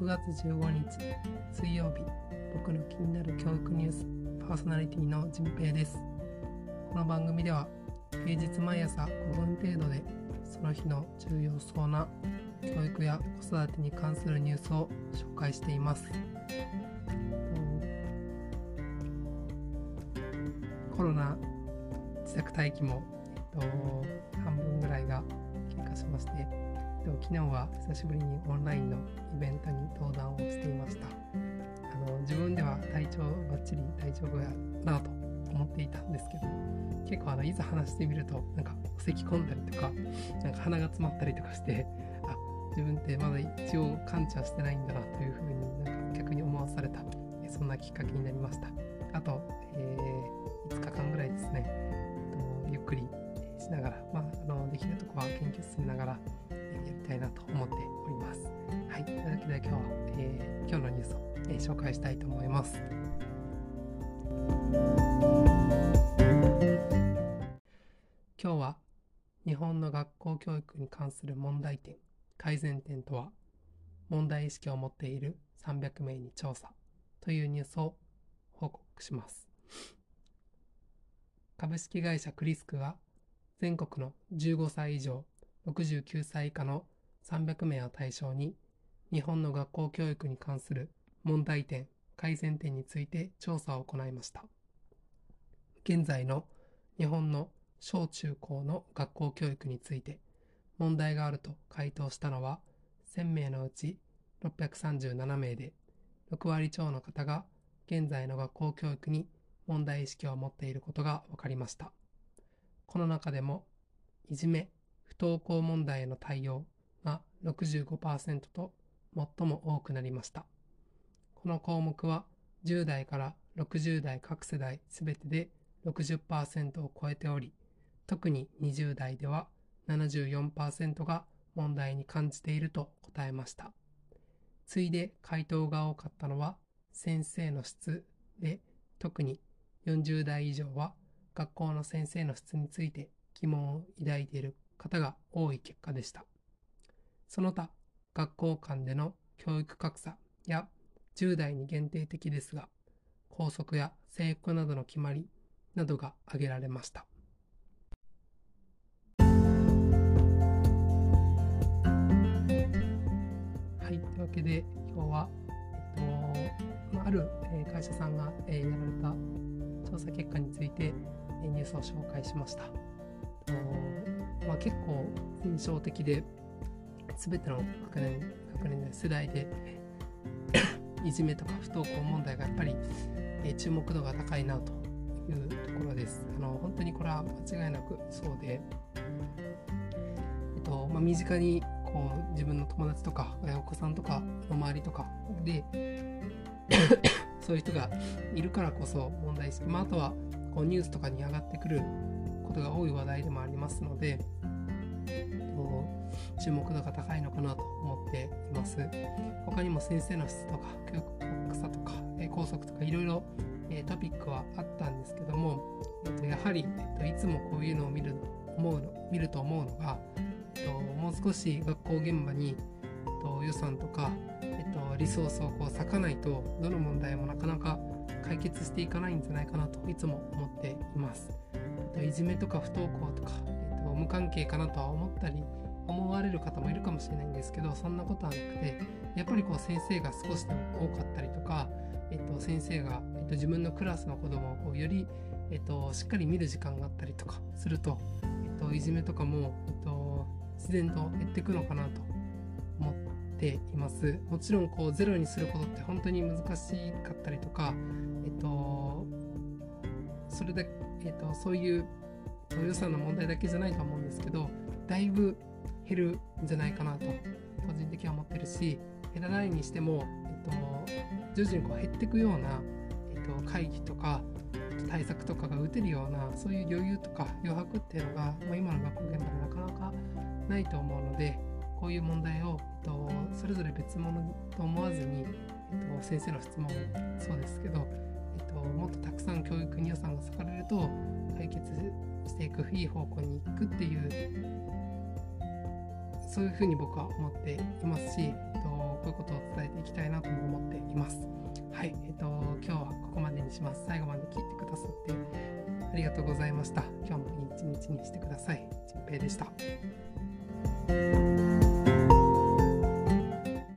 6月15日水曜日僕の気になる教育ニュースパーソナリティのじんぺいです。この番組では平日毎朝5分程度でその日の重要そうな教育や子育てに関するニュースを紹介しています。コロナ自宅待機も、えっと、半分ぐらいが経過しまして昨日は久しぶりにオンラインのイベントに登壇をしていました。あの自分では体調ばっちり大丈夫やなと思っていたんですけど結構あのいざ話してみるとなんか咳き込んだりとかなんか鼻が詰まったりとかしてあ自分ってまだ一応完治はしてないんだなというふうになんか逆に思わされたそんなきっかけになりました。あと、えー、5日間ぐらいですね、えっと、ゆっくりしながら、まあ、あのできるとこは研究進めながらやりたいなと思っております。はい、というわけで今日は、えー、今日のニュースを、えー、紹介したいと思います。今日は日本の学校教育に関する問題点、改善点とは、問題意識を持っている300名に調査というニュースを報告します。株式会社クリスクは全国の15歳以上69歳以下の300名を対象に日本の学校教育に関する問題点、改善点について調査を行いました。現在の日本の小中高の学校教育について問題があると回答したのは1000名のうち637名で6割超の方が現在の学校教育に問題意識を持っていることが分かりました。この中でもいじめ、登校問題への対応が65%と最も多くなりました。この項目は10代から60代各世代すべてで60%を超えており、特に20代では74%が問題に感じていると答えました。次いで回答が多かったのは先生の質で、特に40代以上は学校の先生の質について疑問を抱いている方が多い結果でした。その他、学校間での教育格差や10代に限定的ですが、校則や制服などの決まりなどが挙げられました。はい、というわけで今日は、えっとあ、る、会社さんが、やられた調査結果について、ニュースを紹介しました。結構印象的で全ての学年学年で世代で いじめとか不登校問題がやっぱり、え注目度が高いなというところです。あの本当にこれは間違いなくそうで、えっとまあ、身近にこう自分の友達とかお子さんとかの周りとかで そういう人がいるからこそ問題意識、まあ、あとはこうニュースとかに上がってくることが多い話題でもありますので、注目度が高いのかなと思っています。他にも先生の質とか教育格差とか、え校則とかいろいろ、えトピックはあったんですけども、えっと、やはり、えっと、いつもこういうのを見る思うの見ると思うのが、えっと、もう少し学校現場に、えっと、予算とか、えっと、リソースをこう割かないとどの問題もなかなか解決していかないんじゃないかなといつも思っています。いじめとか不登校とか、えっと、無関係かなとは思ったり思われる方もいるかもしれないんですけどそんなことはなくてやっぱりこう先生が少しでも多かったりとか、えっと、先生が、えっと、自分のクラスの子供をこうより、えっと、しっかり見る時間があったりとかすると、えっと、いじめとかも、えっと、自然と減っていくのかなと思っています。もちろんこうゼロにすることって本当に難しかったりとか、えっと、それだえーと、そういう予算の問題だけじゃないと思うんですけどだいぶ減るんじゃないかなと個人的には思ってるし減らないにしても、えーと、徐々にこう減っていくような、えーと、会議とか対策とかが打てるようなそういう余裕とか余白っていうのが、まあ、今の学校現場でなかなかないと思うのでこういう問題を、えっと、それぞれ別物と思わずに、えっと、先生の質問そうですけどえっと、もっとたくさん教育に予算が割かれると解決していくいい方向に行くっていうそういうふうに僕は思っていますし、えっと、こういうことを伝えていきたいなとも思っています。はい、えっと、今日はここまでにします。最後まで聞いてくださってありがとうございました。今日もいい一日にしてください。ちんぺでした。